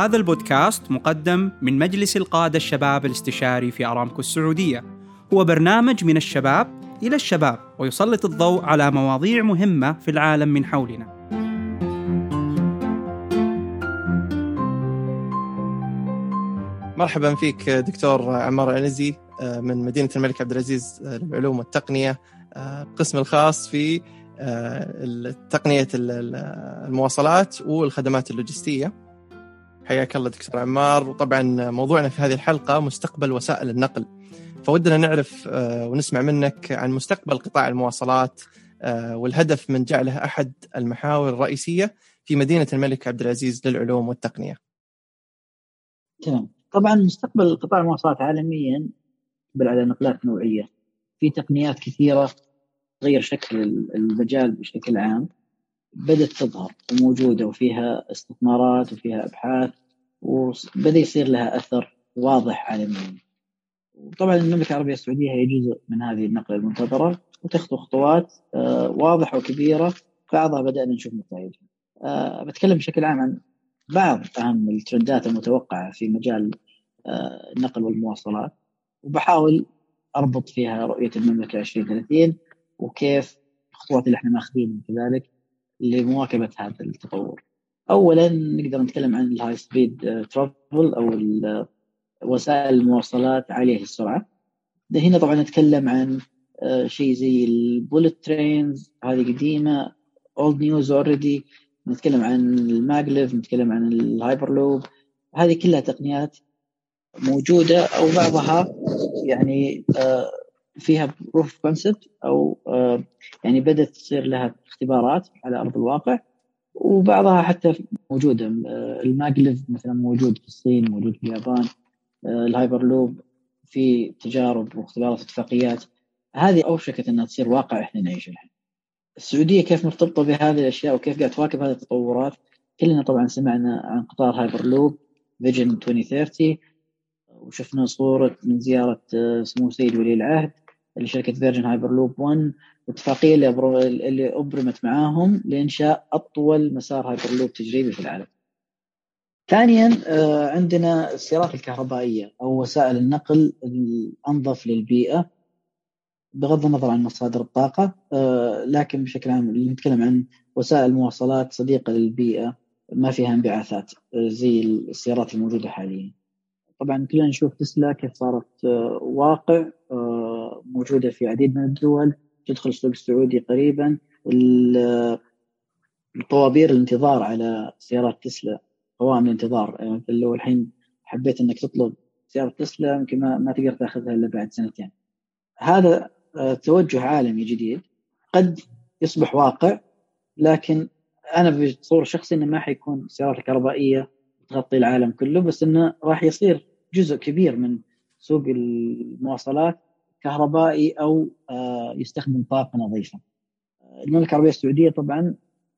هذا البودكاست مقدم من مجلس القادة الشباب الاستشاري في أرامكو السعودية. هو برنامج من الشباب إلى الشباب ويسلط الضوء على مواضيع مهمة في العالم من حولنا. مرحبا فيك دكتور عمار عنزي آه، من مدينة الملك عبد العزيز آه، للعلوم والتقنية القسم آه، الخاص في تقنية المواصلات والخدمات اللوجستية. حياك الله دكتور عمار. وطبعا موضوعنا في هذه الحلقة مستقبل وسائل النقل. فودنا نعرف ونسمع منك عن مستقبل قطاع المواصلات والهدف من جعله أحد المحاور الرئيسية في مدينة الملك عبد العزيز للعلوم والتقنية. تمام. طبعا مستقبل قطاع المواصلات عالميا على نقلات نوعية. في تقنيات كثيرة تغير شكل المجال بشكل عام. بدأت تظهر وموجودة وفيها استثمارات وفيها أبحاث وبدأ يصير لها أثر واضح عالميا. وطبعا المملكة العربية السعودية هي جزء من هذه النقلة المنتظرة وتخطو خطوات آه، واضحة وكبيرة. بعضها بدأنا نشوف نتائجها. آه، بتكلم بشكل عام عن بعض أهم الترندات المتوقعة في مجال آه، النقل والمواصلات. وبحاول أربط فيها رؤية المملكة 2030 وكيف الخطوات اللي إحنا ماخذينها كذلك. لمواكبة هذا التطور. أولا نقدر نتكلم عن ال high speed travel أو وسائل المواصلات عالية السرعة. هنا طبعا نتكلم عن آه، شيء زي ال bullet trains هذه قديمة old news already نتكلم عن ال maglev نتكلم عن الهايبر لوب هذه كلها تقنيات موجودة أو بعضها يعني آه، فيها proof concept أو آه، يعني بدأت تصير لها اختبارات على أرض الواقع وبعضها حتى موجودة. آه، ال maglev مثلا موجود في الصين موجود في اليابان الهايبر لوب في تجارب واختبارات اتفاقيات. هذه أوشكت إنها تصير واقع إحنا نعيش الحين. السعودية كيف مرتبطة بهذه الأشياء وكيف قاعد تواكب هذه التطورات؟ كلنا طبعا سمعنا عن قطار hyperloop vision 2030 وشفنا صورة من زيارة آه، سمو سيد ولي العهد. لشركة Virgin Hyperloop 1 الاتفاقية اللي, اللي أبرمت معاهم لإنشاء أطول مسار هايبر لوب تجريبي في العالم. ثانيا آه، عندنا السيارات الكهربائية أو وسائل النقل الأنظف للبيئة بغض النظر عن مصادر الطاقة آه، لكن بشكل عام اللي نتكلم عن وسائل مواصلات صديقة للبيئة ما فيها انبعاثات آه، زي السيارات الموجودة حاليا. طبعا كلنا نشوف تسلا كيف صارت واقع موجودة في عديد من الدول تدخل السوق السعودي قريبا. الطوابير الانتظار على سيارات تسلا قوائم الانتظار. يعني لو الحين حبيت إنك تطلب سيارة تسلا يمكن ما, تقدر تأخذها إلا بعد سنتين. هذا توجه عالمي جديد. قد يصبح واقع لكن أنا بتصور شخصي إنه ما حيكون السيارات الكهربائية تغطي العالم كله بس إنه راح يصير جزء كبير من سوق المواصلات. كهربائي أو آه، يستخدم طاقة نظيفة. المملكة العربية السعودية طبعا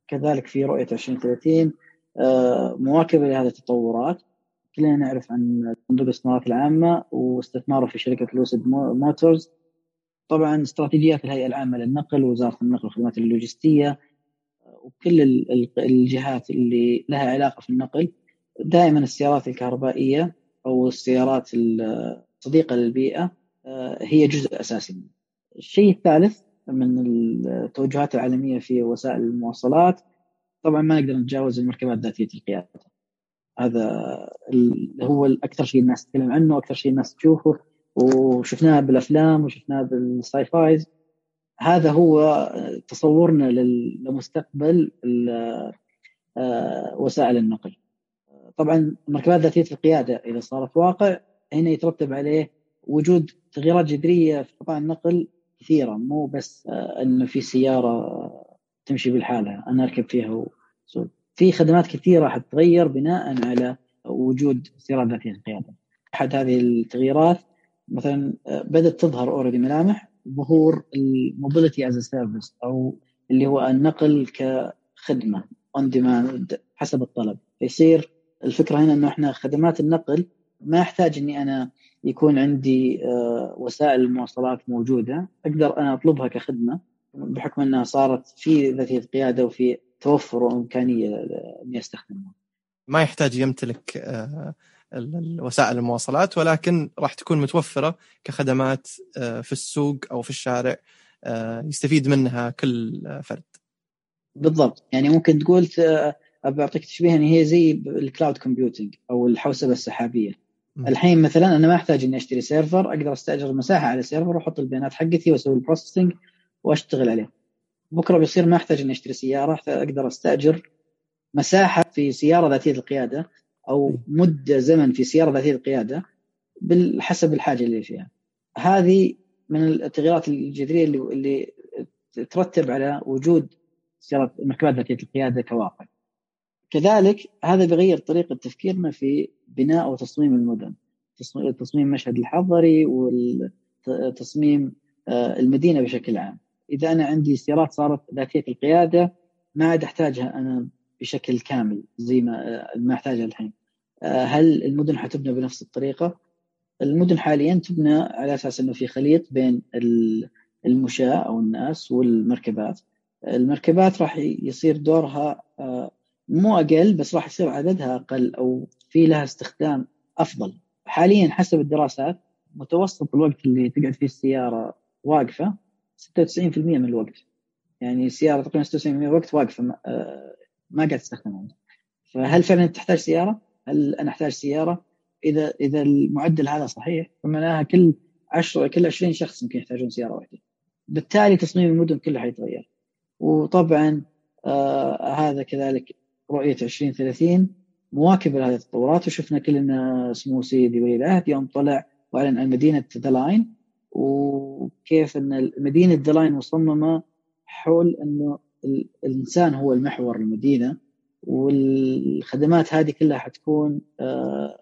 كذلك في رؤية 2030 آه، مواكبة لهذه التطورات. كلنا نعرف عن صندوق الاستثمارات العامة واستثماره في شركة لوسيد موتورز طبعا استراتيجيات الهيئة العامة للنقل ووزاره النقل والخدمات اللوجستية وكل الجهات اللي لها علاقة في النقل. دائما السيارات الكهربائية أو السيارات الصديقه للبيئة. هي جزء أساسي منه. الشيء الثالث من التوجهات العالمية في وسائل المواصلات طبعا ما نقدر نتجاوز المركبات ذاتية القيادة. هذا هو الأكثر شيء الناس تتكلم عنه وأكثر شيء الناس تشوفه وشفناها بالأفلام وشفناها بالساي فايز هذا هو تصورنا لمستقبل آه، وسائل النقل طبعا مركبات ذاتية القيادة إذا صارت واقع هنا يترتب عليه وجود تغييرات جذرية في قطاع النقل كثيرة مو بس آه، انه في سيارة تمشي بالحالة أنا أركب فيها وسوق في خدمات كثيرة حتتغير بناء على وجود سيارات ذاتية القياده أحد هذه التغييرات مثلا آه، بدأت تظهر already ملامح ظهور ال mobility as a service أو اللي هو النقل كخدمة on demand حسب الطلب. فيصير الفكرة هنا إنه إحنا خدمات النقل ما يحتاج إني أنا يكون عندي آه، وسائل المواصلات موجودة أقدر أنا أطلبها كخدمة بحكم أنها صارت في ذاتيه قياده وفي توفر وإمكانية إني أستخدمها. ما يحتاج يمتلك آه، وسائل المواصلات ولكن راح تكون متوفرة كخدمات آه، في السوق أو في الشارع يستفيد منها كل فرد. بالضبط يعني ممكن تقول بعطيك تشبيه ان هي زي ال cloud computing أو الحوسبة السحابية. الحين مثلا أنا ما أحتاج إني أشتري server أقدر أستأجر مساحة على server وأحط البيانات حقتي وأسوي ال processing وأشتغل عليه. بكرة بيصير ما أحتاج إني أشتري سيارة أقدر أستأجر مساحة في سيارة ذاتية القيادة أو مدة زمن في سيارة ذاتية القيادة بحسب الحاجة اللي فيها. هذه من التغييرات الجذرية اللي اللي ترتب على وجود سيارات مركبات ذاتية القيادة كواقع. كذلك هذا بيغير طريقة تفكيرنا في بناء وتصميم المدن. تصميم المشهد الحضري وتصميم آه، المدينة بشكل عام. إذا أنا عندي سيارات صارت ذاتيه القيادة ما عاد أحتاجها أنا بشكل كامل زي ما ما أحتاجها الحين آه، هل المدن حتبنى بنفس الطريقة؟ المدن حاليا تبنى على أساس إنه في خليط بين المشاة أو الناس والمركبات المركبات راح يصير دورها آه، مو أقل بس راح يصير عددها أقل أو في لها استخدام أفضل حاليا حسب الدراسات متوسط الوقت اللي تقعد فيه السيارة واقفة 96% من الوقت يعني السيارة تقريبا 96% من الوقت واقفة ما, آه، ما قاعد تستخدمها فهل فعلا تحتاج سيارة؟ هل أنا أحتاج سيارة؟ إذا إذا المعدل هذا صحيح فمعناها كل 10 كل 20 شخص يمكن يحتاجون سيارة واحدة. بالتالي تصميم المدن كلها حيتغير. وطبعا آه هذا كذلك رؤية 2030 مواكبه لهذه التطورات وشفنا كلنا سمو سيدي ولي العهد يوم طلع وأعلن عن مدينة The Line وكيف إن مدينة The Line مصممة حول إنه الإنسان هو المحور المدينة والخدمات هذه كلها حتكون آه،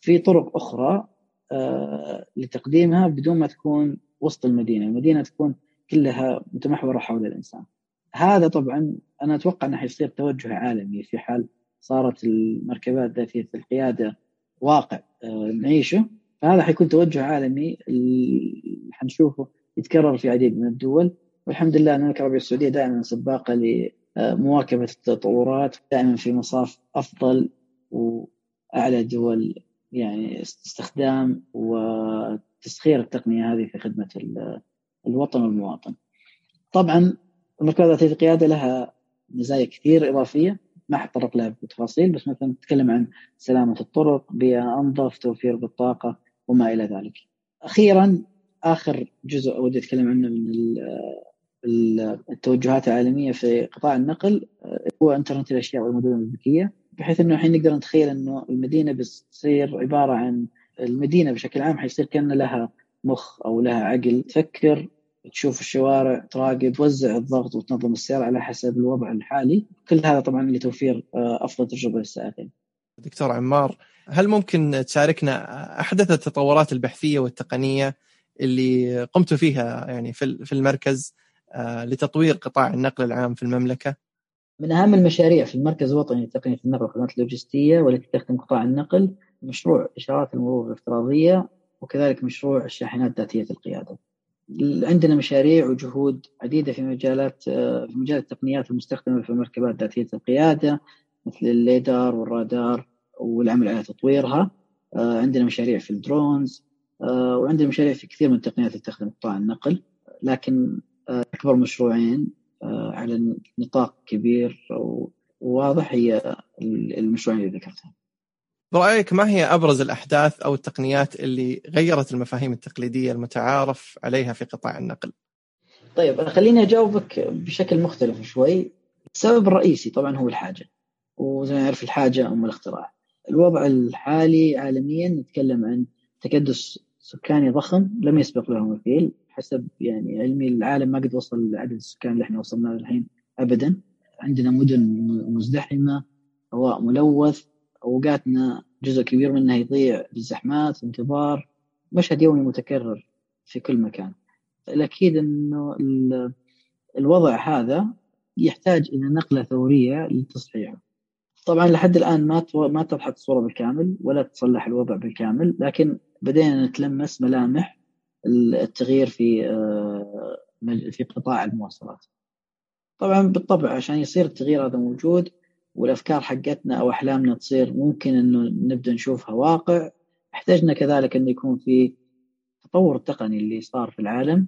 في طرق أخرى آه، لتقديمها بدون ما تكون وسط المدينة، المدينة تكون كلها متمحورة حول الإنسان. هذا طبعا أنا أتوقع إنه حيصير توجه عالمي في حال صارت المركبات ذاتية القيادة واقع آه، نعيشه فهذا حيكون توجه عالمي حنشوفه يتكرر في عديد من الدول والحمد لله المملكه العربيه السعودية دائما سباقة لمواكبه التطورات دائما في مصاف أفضل وأعلى دول يعني استخدام وتسخير التقنية هذه في خدمة الوطن والمواطن. طبعا المركبات ذاتيه القيادة لها مزايا كثير إضافية ما حتطرق لها بتفاصيل بس مثلا نتكلم عن سلامة الطرق، بيئة أنظف، توفير بالطاقة وما إلى ذلك. أخيرا آخر جزء أود أتكلم عنه من التوجهات العالمية في قطاع النقل هو إنترنت الأشياء والمدن الذكية بحيث إنه الحين نقدر نتخيل إنه المدينة بتصير عبارة عن المدينة بشكل عام حيصير كان لها مخ أو لها عقل تفكر تشوف الشوارع تراقب توزع الضغط وتنظم السير على حسب الوضع الحالي كل هذا طبعا لتوفير آه، أفضل تجربة للسائقين دكتور عمار هل ممكن تشاركنا أحدث التطورات البحثية والتقنية اللي قمت فيها يعني في المركز آه، لتطوير قطاع النقل العام في المملكة؟ من أهم المشاريع في المركز الوطني لتقنية النقل والخدمات اللوجستية والتي تخدم قطاع النقل مشروع إشارات المرور الافتراضية وكذلك مشروع الشاحنات ذاتية القيادة. عندنا مشاريع وجهود عديدة في مجالات آه، في مجال التقنيات المستخدمة في المركبات ذاتية القيادة مثل الليدار والرادار والعمل على تطويرها آه، عندنا مشاريع في الدرونز آه، وعندنا مشاريع في كثير من التقنيات اللي تخدم قطاع النقل لكن أكبر مشروعين على نطاق كبير وواضح هي المشروعين اللي ذكرتها. برأيك ما هي أبرز الأحداث أو التقنيات اللي غيرت المفاهيم التقليدية المتعارف عليها في قطاع النقل؟ طيب خليني أجاوبك بشكل مختلف شوي. السبب الرئيسي طبعا هو الحاجة وزي ما نعرف الحاجة أم الاختراع. الوضع الحالي عالميا نتكلم عن تكدس سكاني ضخم لم يسبق له مثيل حسب يعني علمي العالم ما قد وصل لعدد السكان اللي إحنا وصلنا له الحين ابدا. عندنا مدن مزدحمة هواء ملوث اوقاتنا جزء كبير منها يضيع بالزحمات انتظار مشهد يومي متكرر في كل مكان. الأكيد إنه الوضع هذا يحتاج إلى نقلة ثورية لتصحيحه طبعا لحد الآن ما ما اتضحت الصورة بالكامل ولا تصلح الوضع بالكامل لكن بدينا نتلمس ملامح التغيير في آه، في قطاع المواصلات. طبعا بالطبع عشان يصير التغيير هذا موجود والأفكار حقتنا أو أحلامنا تصير ممكن إنه نبدأ نشوفها واقع أحتجنا كذلك انه يكون في التطور التقني اللي صار في العالم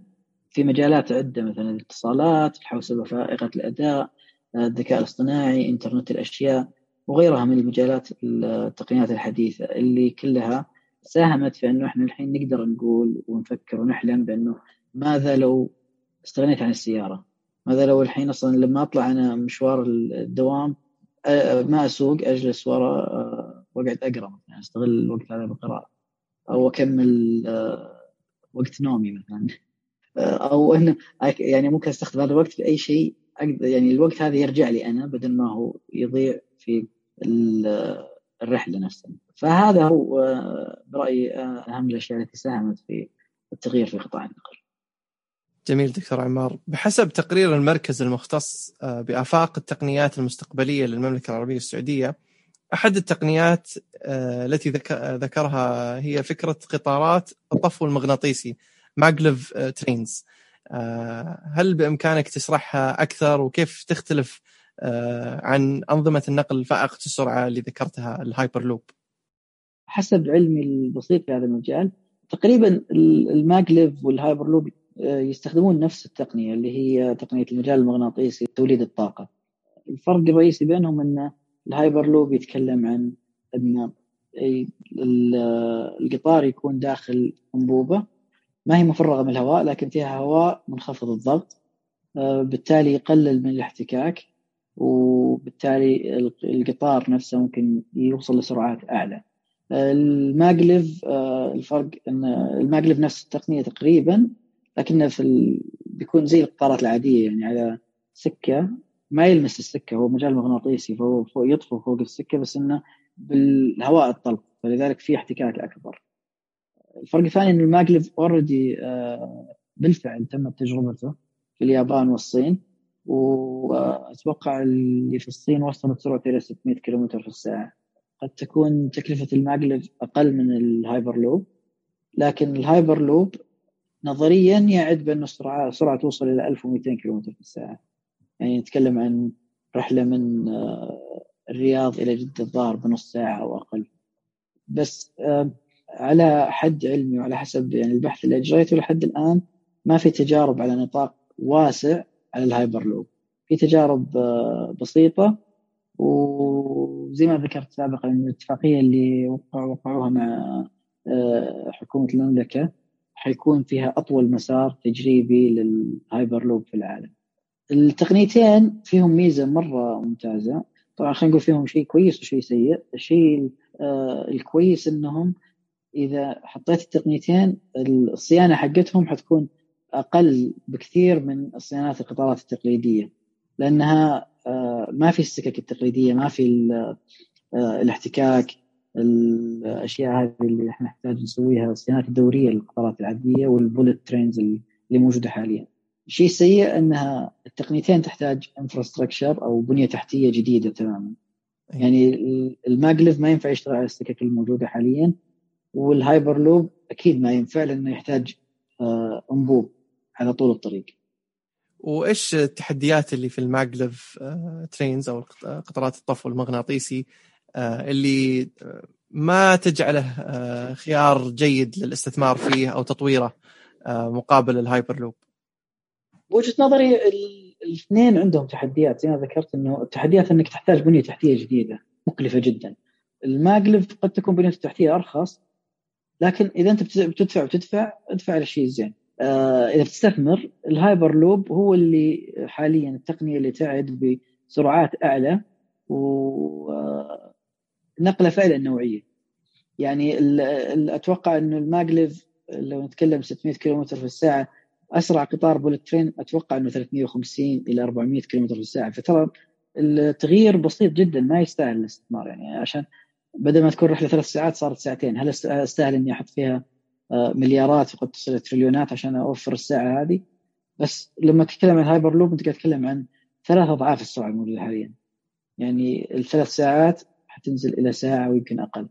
في مجالات عدة مثلا الاتصالات، الحوسبة فائقه الأداء، الذكاء الاصطناعي، إنترنت الأشياء وغيرها من المجالات التقنيات الحديثة اللي كلها ساهمت في إنه إحنا الحين نقدر نقول ونفكر ونحلم بإنه ماذا لو استغنيت عن السيارة؟ ماذا لو الحين أصلا لما أطلع أنا مشوار الدوام ما أسوق أجلس ورا وأقعد أقرأ مثلا أستغل الوقت هذا بالقراءة. أو أكمل وقت نومي مثلا. أو إنه يعني ممكن أستخدم هذا الوقت في أي شيء يعني الوقت هذا يرجع لي أنا بدل ما هو يضيع في الرحلة نفسها. فهذا هو برأيي أهم الأشياء التي ساهمت في التغيير في قطاع النقل. جميل دكتور عمار. بحسب تقرير المركز المختص بآفاق التقنيات المستقبلية للمملكة العربية السعودية أحد التقنيات التي ذكرها هي فكرة قطارات الطفو المغناطيسي maglev trains. هل بإمكانك تشرحها أكثر؟ وكيف تختلف عن أنظمة النقل فائقة السرعة اللي ذكرتها الهايبر لوب حسب علمي البسيط في هذا المجال تقريبا ال maglev وال hyperloop يستخدمون نفس التقنية اللي هي تقنية المجال المغناطيسي توليد الطاقة. الفرق الرئيسي بينهم إن الهايبر لوب يتكلم عن إن القطار يكون داخل أنبوبة ما هي مفرغة من الهواء لكن فيها هواء منخفض الضغط بالتالي يقلل من الاحتكاك وبالتالي القطار نفسه ممكن يوصل لسرعات أعلى. ال maglev الفرق إن ال maglev نفس التقنية تقريبا لكنه في ال... بيكون زي القطارات العادية يعني على سكة ما يلمس السكة هو مجال مغناطيسي فهو فوق يطفو فوق السكة بس إنه بالهواء الطلق فلذلك في احتكاك أكبر. الفرق الثاني إن ال maglev already بالفعل تمت تجربته في اليابان والصين وأتوقع اللي في الصين وصلت سرعته إلى 600 كم في الساعة. قد تكون تكلفة ال maglev أقل من الهايبر لوب لكن الهايبر لوب نظريا يعد بأن السرعة سرعة توصل إلى 1200 كم في الساعة. يعني نتكلم عن رحلة من الرياض إلى جدة الظاهر بنص ساعة أو أقل. بس على حد علمي وعلى حسب يعني البحث اللي أجريته لحد الآن ما في تجارب على نطاق واسع على الهايبر لوب في تجارب بسيطة وزي ما ذكرت سابقا الاتفاقية اللي وقعوها مع حكومة المملكة حيكون فيها أطول مسار تجريبي للهايبر لوب في العالم. التقنيتين فيهم ميزة مرة ممتازة. طبعا خلينا نقول فيهم شيء كويس وشيء سيء. الشيء آه الكويس إنهم إذا حطيت التقنيتين الصيانة حقتهم حتكون أقل بكثير من صيانات القطارات التقليدية. لأنها آه ما في السكك التقليدية ما في آه الاحتكاك. الأشياء هذه اللي إحنا نحتاج نسويها الصيانات الدورية للقطارات العادية وال bullet trains اللي موجودة حاليا. الشيء السيء إنها التقنيتين تحتاج infrastructure أو بنية تحتية جديدة تماما. يعني الماجلف ما ينفع يشتغل على السكك الموجودة حاليا والهايبر لوب أكيد ما ينفع لأنه يحتاج أنبوب على طول الطريق. وإيش التحديات اللي في ال maglev trains أو قطارات الطفو المغناطيسي اللي ما تجعله خيار جيد للاستثمار فيه أو تطويره مقابل الهايبر لوب وجهة نظري الاثنين عندهم تحديات. زي ما ذكرت إنه التحديات إنك تحتاج بنية تحتية جديدة مكلفة جدا. ال maglev قد تكون بنية التحتيه أرخص لكن إذا أنت بتدفع وتدفع ادفع للشيء الزين آه إذا بتستثمر الهايبر لوب هو اللي حاليا التقنية اللي تعد بسرعات أعلى و نقلة فعلا نوعية. يعني أتوقع إنه ال maglev لو نتكلم 600 كم في الساعة أسرع قطار bullet train أتوقع إنه 350 إلى 400 كم في الساعة. فترى التغيير بسيط جدا ما يستاهل الاستثمار. يعني عشان بدل ما تكون رحلة ثلاث ساعات صارت ساعتين. هل يستاهل إني أحط فيها مليارات وقد تصل تريليونات عشان أوفر الساعة هذه؟ بس لما تتكلم عن الهايبر لوب أنت قاعد تتكلم عن ثلاث أضعاف السرعة الموجودة حاليا. يعني الثلاث ساعات حتنزل إلى ساعة ويمكن أقل.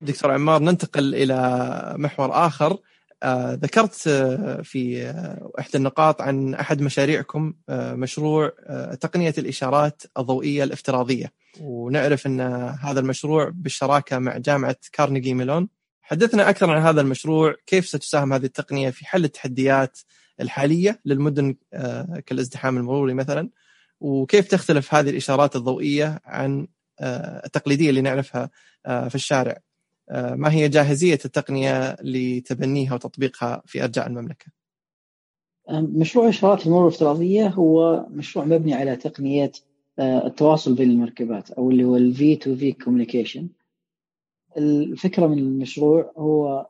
دكتور عمار ننتقل إلى محور آخر. آه ذكرت آه في آه إحدى النقاط عن أحد مشاريعكم مشروع تقنية الإشارات الضوئية الافتراضية. ونعرف أن هذا المشروع بالشراكة مع جامعة كارنيجي ميلون. حدثنا أكثر عن هذا المشروع كيف ستساهم هذه التقنية في حل التحديات الحالية للمدن كالازدحام المروري مثلا وكيف تختلف هذه الإشارات الضوئية عن التقليدية اللي نعرفها آه في الشارع. آه، ما هي جاهزية التقنية لتبنيها وتطبيقها في أرجاء المملكة؟ مشروع إشارات المرور الأفتراضية هو مشروع مبني على تقنية آه، التواصل بين المركبات أو اللي هو ال V2V Communication. الفكرة من المشروع هو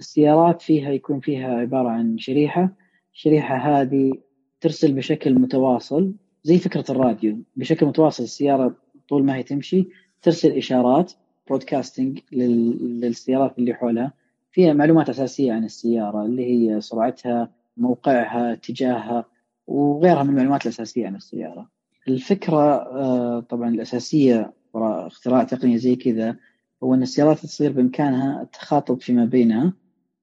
السيارات فيها يكون فيها عبارة عن شريحة. الشريحة هذه ترسل بشكل متواصل زي فكرة الراديو. بشكل متواصل السيارة طول ما هي تمشي ترسل إشارات برودكاستنج للسيارات اللي حولها. فيها معلومات أساسية عن السيارة اللي هي سرعتها موقعها اتجاهها وغيرها من المعلومات الأساسية عن السيارة. الفكرة آه، طبعا الأساسية وراء اختراع تقنية زي كذا هو إن السيارات تصير بإمكانها التخاطب فيما بينها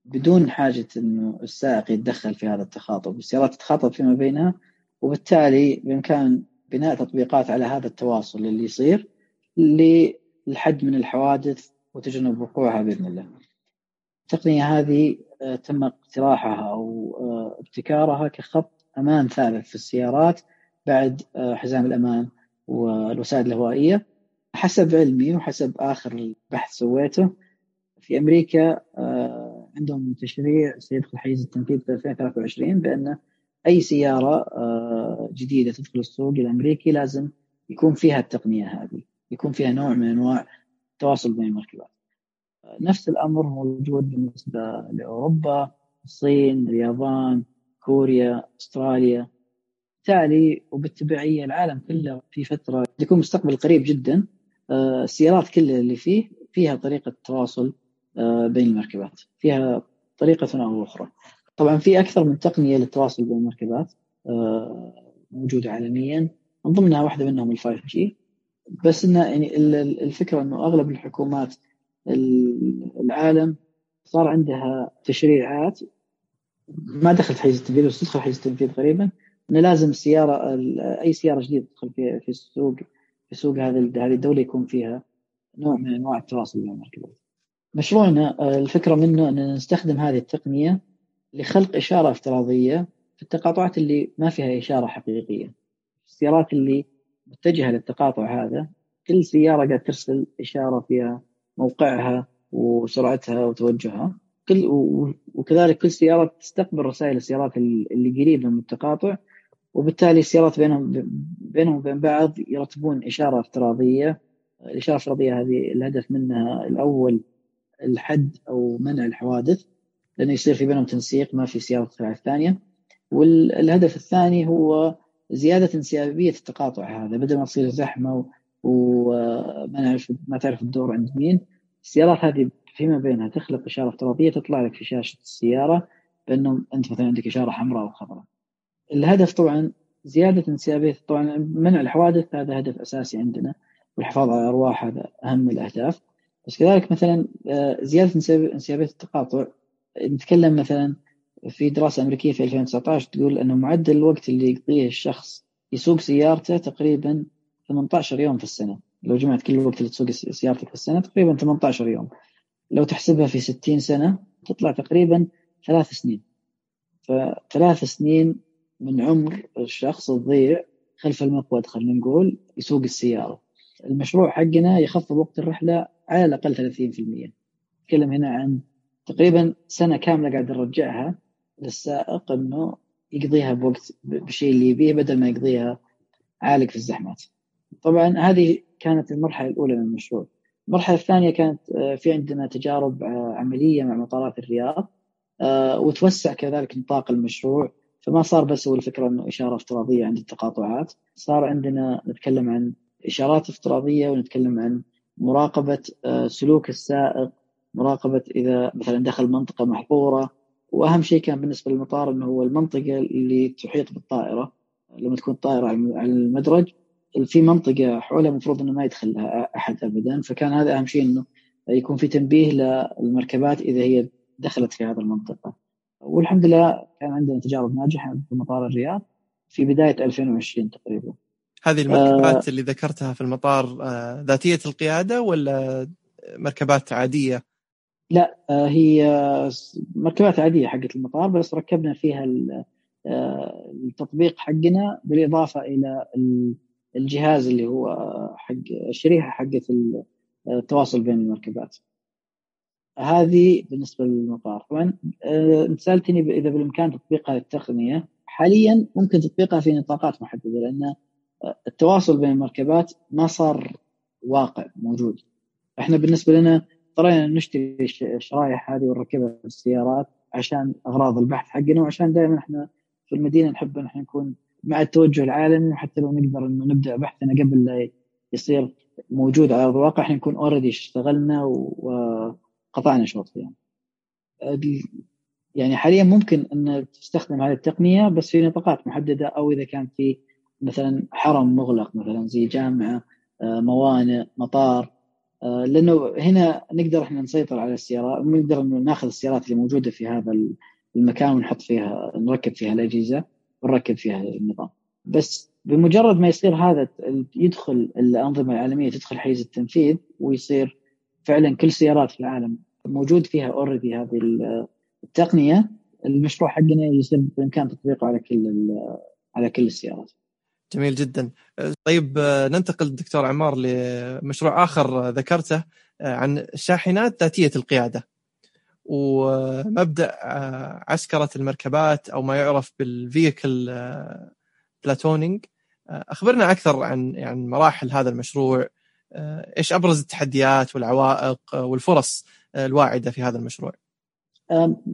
بدون حاجة إنه السائق يتدخل في هذا التخاطب، السيارات تتخاطب فيما بينها وبالتالي بإمكان بناء تطبيقات على هذا التواصل اللي يصير الحد من الحوادث وتجنب وقوعها بإذن الله. التقنيه هذه آه، تم اقتراحها أو آه، ابتكارها كخط أمان ثالث في السيارات بعد آه، حزام الأمان والوسائد الهوائية حسب علمي وحسب آخر بحث سويته في أمريكا عندهم تشريع سيدخل حيز التنفيذ في 2023 بأن أي سيارة جديدة تدخل السوق الأمريكي لازم يكون فيها التقنية هذه يكون فيها نوع من أنواع التواصل بين المركبات. نفس الأمر موجود بالنسبة لأوروبا، الصين، اليابان، كوريا، أستراليا. بالتالي وبالتبعية العالم كله في فترة يكون مستقبل قريب جدا آه، السيارات كلها اللي فيه فيها طريقة تواصل آه، بين المركبات، فيها طريقة أو أخرى. طبعا في أكثر من تقنية للتواصل بين المركبات آه، موجودة عالميا. من ضمنها واحدة منهم ال 5 g. بس إنه يعني الفكرة إنه أغلب الحكومات العالم صار عندها تشريعات. ما دخلت حيز التنفيذ بس تدخل حيز التنفيذ قريبا. إنه لازم السيارة أي سيارة جديدة تدخل في في السوق في سوق هذه هذه الدولة يكون فيها نوع من أنواع التواصل مع المركبات. مشروعنا الفكرة منه إن نستخدم هذه التقنية لخلق إشارة افتراضية في التقاطعات اللي ما فيها إشارة حقيقية. السيارات اللي متجهة للتقاطع هذا كل سيارة قاعد ترسل إشارة فيها موقعها وسرعتها وتوجهها. كل وكذلك كل سيارة تستقبل رسائل السيارات اللي قريبة من التقاطع وبالتالي السيارات بينهم بينهم وبين بعض يرتبون إشارة افتراضية. الإشارة الافتراضية هذه الهدف منها الأول الحد أو منع الحوادث. لأنه يصير في بينهم تنسيق ما في سياره تخلع الثانية والهدف الثاني هو زيادة انسيابية التقاطع هذا بدل ما تصير زحمة وما نعرف ما تعرف الدور عند مين. السيارات هذه فيما بينها تخلق إشارة افتراضية تطلع لك في شاشة السيارة بأنه أنت مثلا عندك إشارة حمراء أو خضراء. الهدف طبعا زيادة انسيابية طبعا منع الحوادث هذا هدف أساسي عندنا. والحفاظ على الأرواح هذا أهم الأهداف. بس كذلك مثلا آه، زيادة انسيابية التقاطع نتكلم مثلا في دراسة أمريكية في 2019 تقول أنه معدل الوقت اللي يقضيه الشخص يسوق سيارته تقريبا 18 يوم في السنة. لو جمعت كل الوقت اللي تسوق سيارتك في السنة تقريبا 18 يوم. لو تحسبها في 60 سنة تطلع تقريبا ثلاث سنين. فثلاث سنين من عمر الشخص تضيع خلف المقود خلينا نقول يسوق السيارة. المشروع حقنا يخفض وقت الرحلة على الأقل 30% نتكلم هنا عن تقريبا سنة كاملة قاعد نرجعها للسائق إنه يقضيها بوقت بالشيء اللي يبيه بدل ما يقضيها عالق في الزحمات. طبعا هذه كانت المرحلة الأولى من المشروع. المرحلة الثانية كانت آه، في عندنا تجارب آه، عملية مع مطارات الرياض آه، وتوسع كذلك نطاق المشروع فما صار بس هو الفكرة إنه إشارة افتراضية عند التقاطعات، صار عندنا نتكلم عن إشارات افتراضية ونتكلم عن مراقبة سلوك السائق، مراقبة إذا مثلا دخل منطقة محظوره وأهم شيء كان بالنسبة للمطار إنه هو المنطقة اللي تحيط بالطائرة. لما تكون الطائره على المدرج في منطقة حولها المفروض إنه ما يدخلها أحد ابدا. فكان هذا أهم شيء إنه يكون في تنبيه للمركبات إذا هي دخلت في هذه المنطقة. والحمد لله كان عندنا تجارب ناجحة في مطار الرياض في بداية 2020 تقريبا. هذه المركبات آه اللي ذكرتها في المطار آه ذاتية القيادة ولا مركبات عادية؟ لا آه هي مركبات عادية حقت المطار بس ركبنا فيها آه، التطبيق حقنا بالإضافة إلى الجهاز اللي هو حق الشريحة حقت التواصل بين المركبات. هذه بالنسبة للمطار. طبعا آه، أنت سألتني إذا بالإمكان تطبيقها للتقنية. حاليا ممكن تطبيقها في نطاقات محددة لأن آه، التواصل بين المركبات ما صار واقع موجود. إحنا بالنسبة لنا اضطرينا نشتري الشرايح هذه ونركبها في السيارات عشان أغراض البحث حقنا وعشان دائما إحنا في المدينة نحب إن إحنا نكون مع التوجه العالمي وحتى لو نقدر إنه نبدأ بحثنا قبل لا يصير موجود على أرض الواقع إحنا نكون اوريدي اشتغلنا وقطعنا شوط فيها. يعني حاليا ممكن إن تستخدم هذه التقنية بس في نطاقات محددة أو إذا كان في مثلا حرم مغلق مثلا زي جامعة آه، موانئ مطار لأنه هنا نقدر إحنا نسيطر على السيارات نقدر ناخذ السيارات اللي موجودة في هذا المكان ونحط فيها نركب فيها الأجهزة ونركب فيها النظام بس بمجرد ما يصير هذا يدخل الأنظمة العالمية تدخل حيز التنفيذ ويصير فعلا كل سيارات في العالم موجود فيها اوريدي هذه التقنية المشروع حقنا يصير بإمكان تطبيقه على كل على كل السيارات. جميل جدا. طيب ننتقل دكتور عمار لمشروع آخر ذكرته عن الشاحنات ذاتية القيادة. ومبدأ عسكرة المركبات أو ما يعرف بالفيكل بلاتونينج أخبرنا أكثر عن يعني مراحل هذا المشروع إيش أبرز التحديات والعوائق والفرص الواعدة في هذا المشروع؟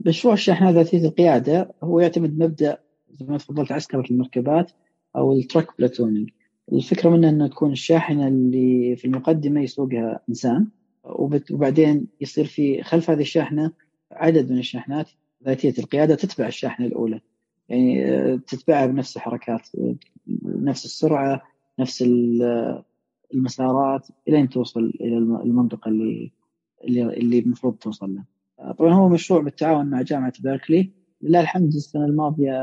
مشروع الشاحنات ذاتية القيادة هو يعتمد مبدأ زي ما تفضلت عسكرة المركبات أو ال truck platooning الفكرة منه انه تكون الشاحنة اللي في المقدمة يسوقها إنسان وبعدين يصير في خلف هذه الشاحنة عدد من الشاحنات ذاتية. القيادة تتبع الشاحنة الأولى. يعني آه، تتبعها بنفس الحركات نفس السرعة نفس المسارات الين توصل إلى المنطقة اللي اللي المفروض توصل له. طبعا هو مشروع بالتعاون مع جامعة بيركلي لله الحمد السنة الماضية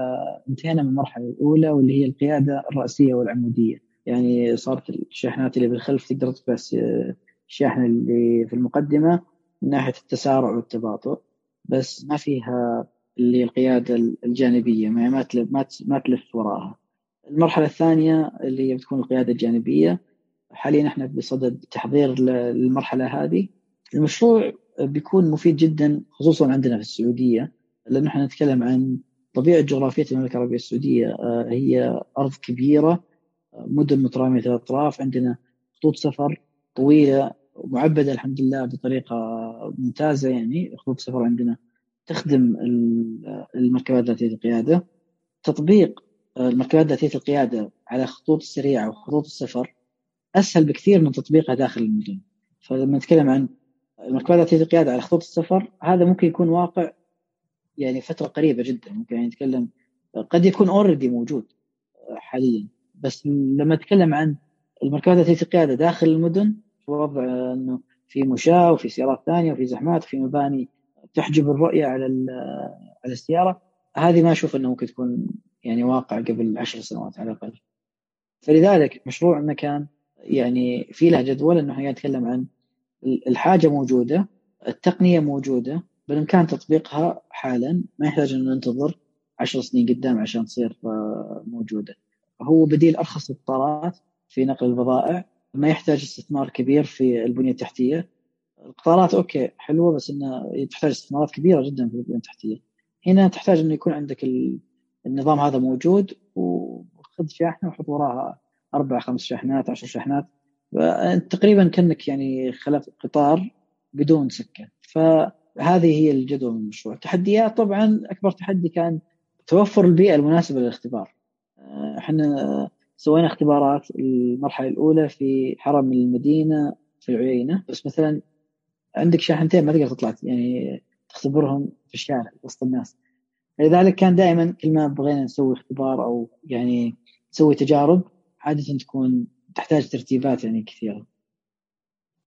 انتهينا من المرحلة الأولى واللي هي القيادة الراسيه والعمودية يعني صارت الشاحنات اللي بالخلف تقدر تتبع الشاحنه اللي في المقدمة من ناحية التسارع والتباطؤ بس ما فيها اللي القيادة الجانبية ما ما تلف ما تلف وراها. المرحلة الثانية اللي هي بتكون القيادة الجانبية حاليا إحنا بصدد تحضير للمرحلة هذه. المشروع بيكون مفيد جدا خصوصا عندنا في السعودية لأنه إحنا نتكلم عن طبيعة جغرافية المملكة العربية السعودية آه، هي أرض كبيرة مدن مترامية الاطراف عندنا خطوط سفر طويلة معبدة الحمد لله بطريقة ممتازة يعني. خطوط سفر عندنا تخدم المركبات ذاتية القيادة. تطبيق المركبات ذاتية القيادة على خطوط السريعه وخطوط السفر أسهل بكثير من تطبيقها داخل المدن. فلما نتكلم عن المركبات ذاتية القيادة على خطوط السفر هذا ممكن يكون واقع يعني فترة قريبة جدا ممكن يعني نتكلم قد يكون اوريدي موجود حاليا. بس لما نتكلم عن المركبات ذاتيه القياده داخل المدن في وضع إنه في مشاة وفي سيارات ثانية وفي زحمات وفي مباني تحجب الرؤية على على السيارة هذه ما أشوف انه ممكن تكون يعني واقع قبل عشر سنوات على الأقل. فلذلك مشروعنا كان يعني في له جدول إنه يتكلم عن الحاجة موجودة التقنية موجودة بالامكان تطبيقها حالا ما يحتاج إنه ننتظر عشر سنين قدام عشان تصير آه، موجودة. هو بديل أرخص القطارات في نقل البضائع. ما يحتاج استثمار كبير في البنية التحتية. القطارات أوكي حلوة بس انها تحتاج استثمارات كبيرة جدا في البنية التحتية. هنا تحتاج إنه يكون عندك النظام هذا موجود وخذ شاحنة وحط وراها أربع خمس شاحنات عشر شاحنات. تقريبا كأنك يعني خلفت قطار بدون سكة. فهذه هي الجدوى من المشروع. التحديات طبعا أكبر تحدي كان توفر البيئة المناسبة للاختبار. إحنا سوينا اختبارات المرحلة الأولى في حرم المدينة في العيينه بس مثلا عندك شاحنتين ما تقدر تطلع يعني تختبرهم في الشارع وسط الناس. لذلك كان دائما كل ما بغينا نسوي اختبار أو يعني نسوي تجارب عادة تكون تحتاج ترتيبات يعني كثيرة.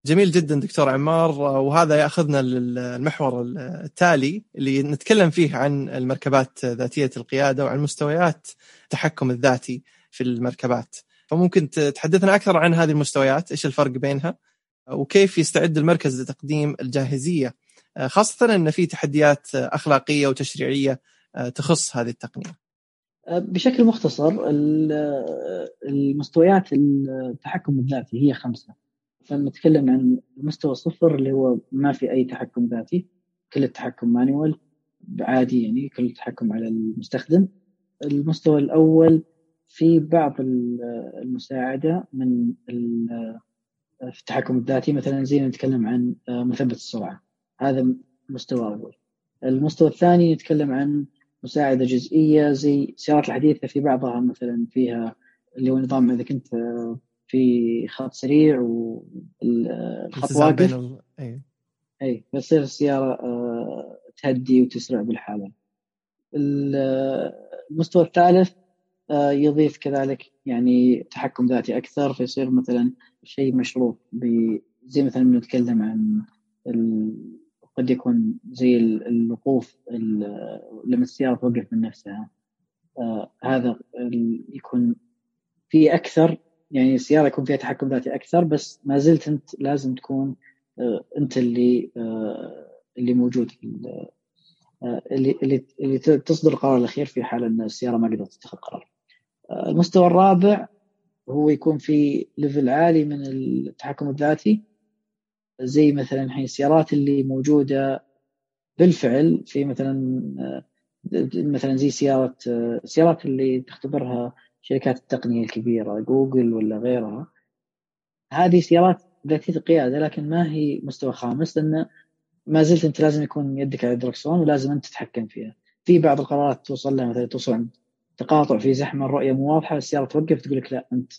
جميل جدا دكتور عمار. وهذا يأخذنا للمحور التالي اللي نتكلم فيه عن المركبات ذاتية القيادة وعن مستويات التحكم الذاتي في المركبات. فممكن تحدثنا أكثر عن هذه المستويات إيش الفرق بينها وكيف يستعد المركز لتقديم الجاهزية خاصة إن في تحديات أخلاقية وتشريعية تخص هذه التقنية. بشكل مختصر المستويات التحكم الذاتي هي خمسة. فنتكلم عن المستوى صفر اللي هو ما في أي تحكم ذاتي. كل التحكم مانوال عادي يعني كل التحكم على المستخدم. المستوى الأول في بعض المساعدة من في التحكم الذاتي. مثلا زي نتكلم عن مثبت السرعة هذا مستوى أول. المستوى الثاني نتكلم عن مساعدة جزئية زي السيارات الحديثة في بعضها مثلا فيها اللي هو نظام إذا كنت في خط سريع والخط واقف. ال... اي اي فتصير السيارة آه، تهدي وتسرع بالحالة. المستوى الثالث آه، يضيف كذلك يعني تحكم ذاتي أكثر فيصير مثلا شيء مشروط زي مثلا نتكلم عن ال... قد يكون زي الوقوف لما السيارة توقف من نفسها. آه هذا يكون في أكثر يعني السيارة يكون فيها تحكم ذاتي أكثر بس ما زلت أنت لازم تكون آه أنت اللي آه اللي موجود آه، اللي اللي اللي تصدر القرار الأخير في حال أن السيارة ما قدرت تتخذ قرار. المستوى الرابع هو يكون في level عالي من التحكم الذاتي زي مثلا الحين السيارات اللي موجودة بالفعل في مثلا مثلا زي سيارة السيارات اللي تختبرها شركات التقنية الكبيرة جوجل ولا غيرها هذه سيارات ذاتية القيادة لكن ما هي مستوى خامس؟ لأن ما زلت أنت لازم يكون يدك على الدركسون ولازم أنت تتحكم فيها. في بعض القرارات توصل لها مثلا توصل عند تقاطع في زحمة الرؤية مو واضحة السيارة توقف تقول لك لا أنت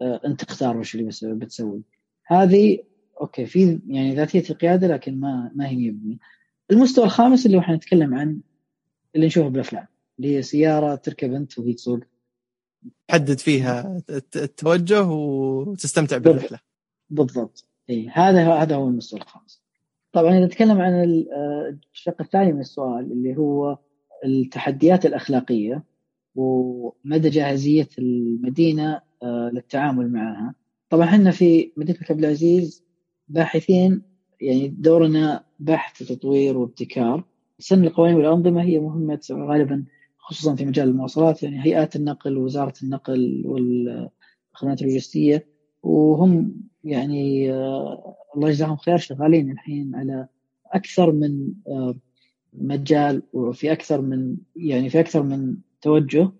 آه أنت اختار وش اللي بتسوي. هذه أوكي في يعني ذاتية القيادة لكن ما ما هي 100% المستوى الخامس اللي إحنا نتكلم عن اللي نشوفه بالأفلام اللي هي سيارة تركب أنت وهي تسوق. تحدد فيها التوجه وتستمتع بالرحلة. بالضبط. إي هذا هذا هو المستوى الخامس طبعا إذا نتكلم عن الشق الثاني من السؤال اللي هو التحديات الأخلاقية ومدى جاهزية المدينة آه، للتعامل معها. طبعا إحنا في مدينة عبد العزيز باحثين يعني دورنا بحث وتطوير وابتكار. سن القوانين والأنظمة هي مهمة غالبا خصوصا في مجال المواصلات يعني هيئات النقل ووزاره النقل والخدمات اللوجستية وهم يعني آه الله يجزاهم خير شغالين الحين على أكثر من آه مجال وفي أكثر من يعني في أكثر من توجه.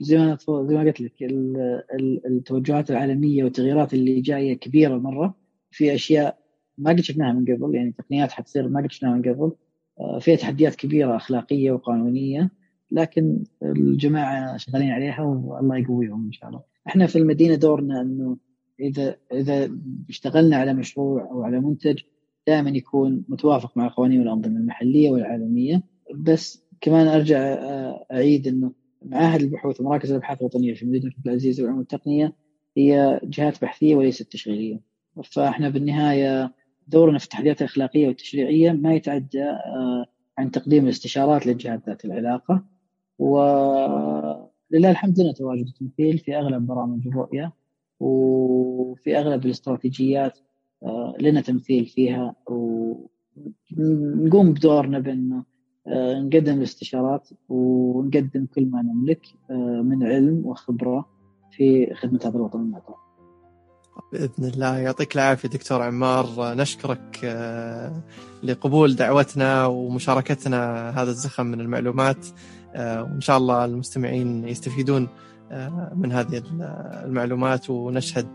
زي ما زي ما قلت لك التوجهات العالمية والتغييرات اللي جاية كبيرة مرة. في أشياء ما قد شفناها من قبل يعني تقنيات حتصير ما قد شفناها من قبل. آه، فيها تحديات كبيرة أخلاقية وقانونية. لكن الجماعة شغالين عليها والله يقويهم إن شاء الله. إحنا في المدينة دورنا إنه إذا إذا اشتغلنا على مشروع أو على منتج دائما يكون متوافق مع القوانين والأنظمة المحلية والعالمية بس كمان أرجع أعيد إنه معاهد البحوث ومراكز الأبحاث الوطنية في مدينة عبد العزيز والعلوم التقنية هي جهات بحثية وليست تشغيليه. فإحنا بالنهاية دورنا في التحديات الأخلاقية والتشريعية ما يتعدى آه، عن تقديم الاستشارات للجهات ذات العلاقة ولله الحمد لنا تواجد التمثيل في أغلب برامج الرؤية وفي أغلب الاستراتيجيات آه، لنا تمثيل فيها ونقوم بدورنا بانه آه، نقدم الاستشارات ونقدم كل ما نملك من علم وخبرة في خدمة هذا الوطن المعطاء. بإذن الله. يعطيك العافية دكتور عمار. نشكرك آه، لقبول دعوتنا ومشاركتنا هذا الزخم من المعلومات. آه، وإن شاء الله المستمعين يستفيدون آه، من هذه المعلومات ونشهد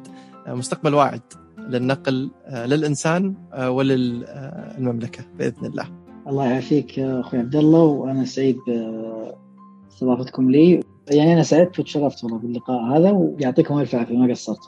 مستقبل واعد للنقل للإنسان وللمملكة بإذن الله. الله يعافيك أخوي عبد الله وأنا سعيد بإستضافتكم لي يعني أنا سعدت وتشرفت والله باللقاء هذا ويعطيكم ألف عافية ما قصرت.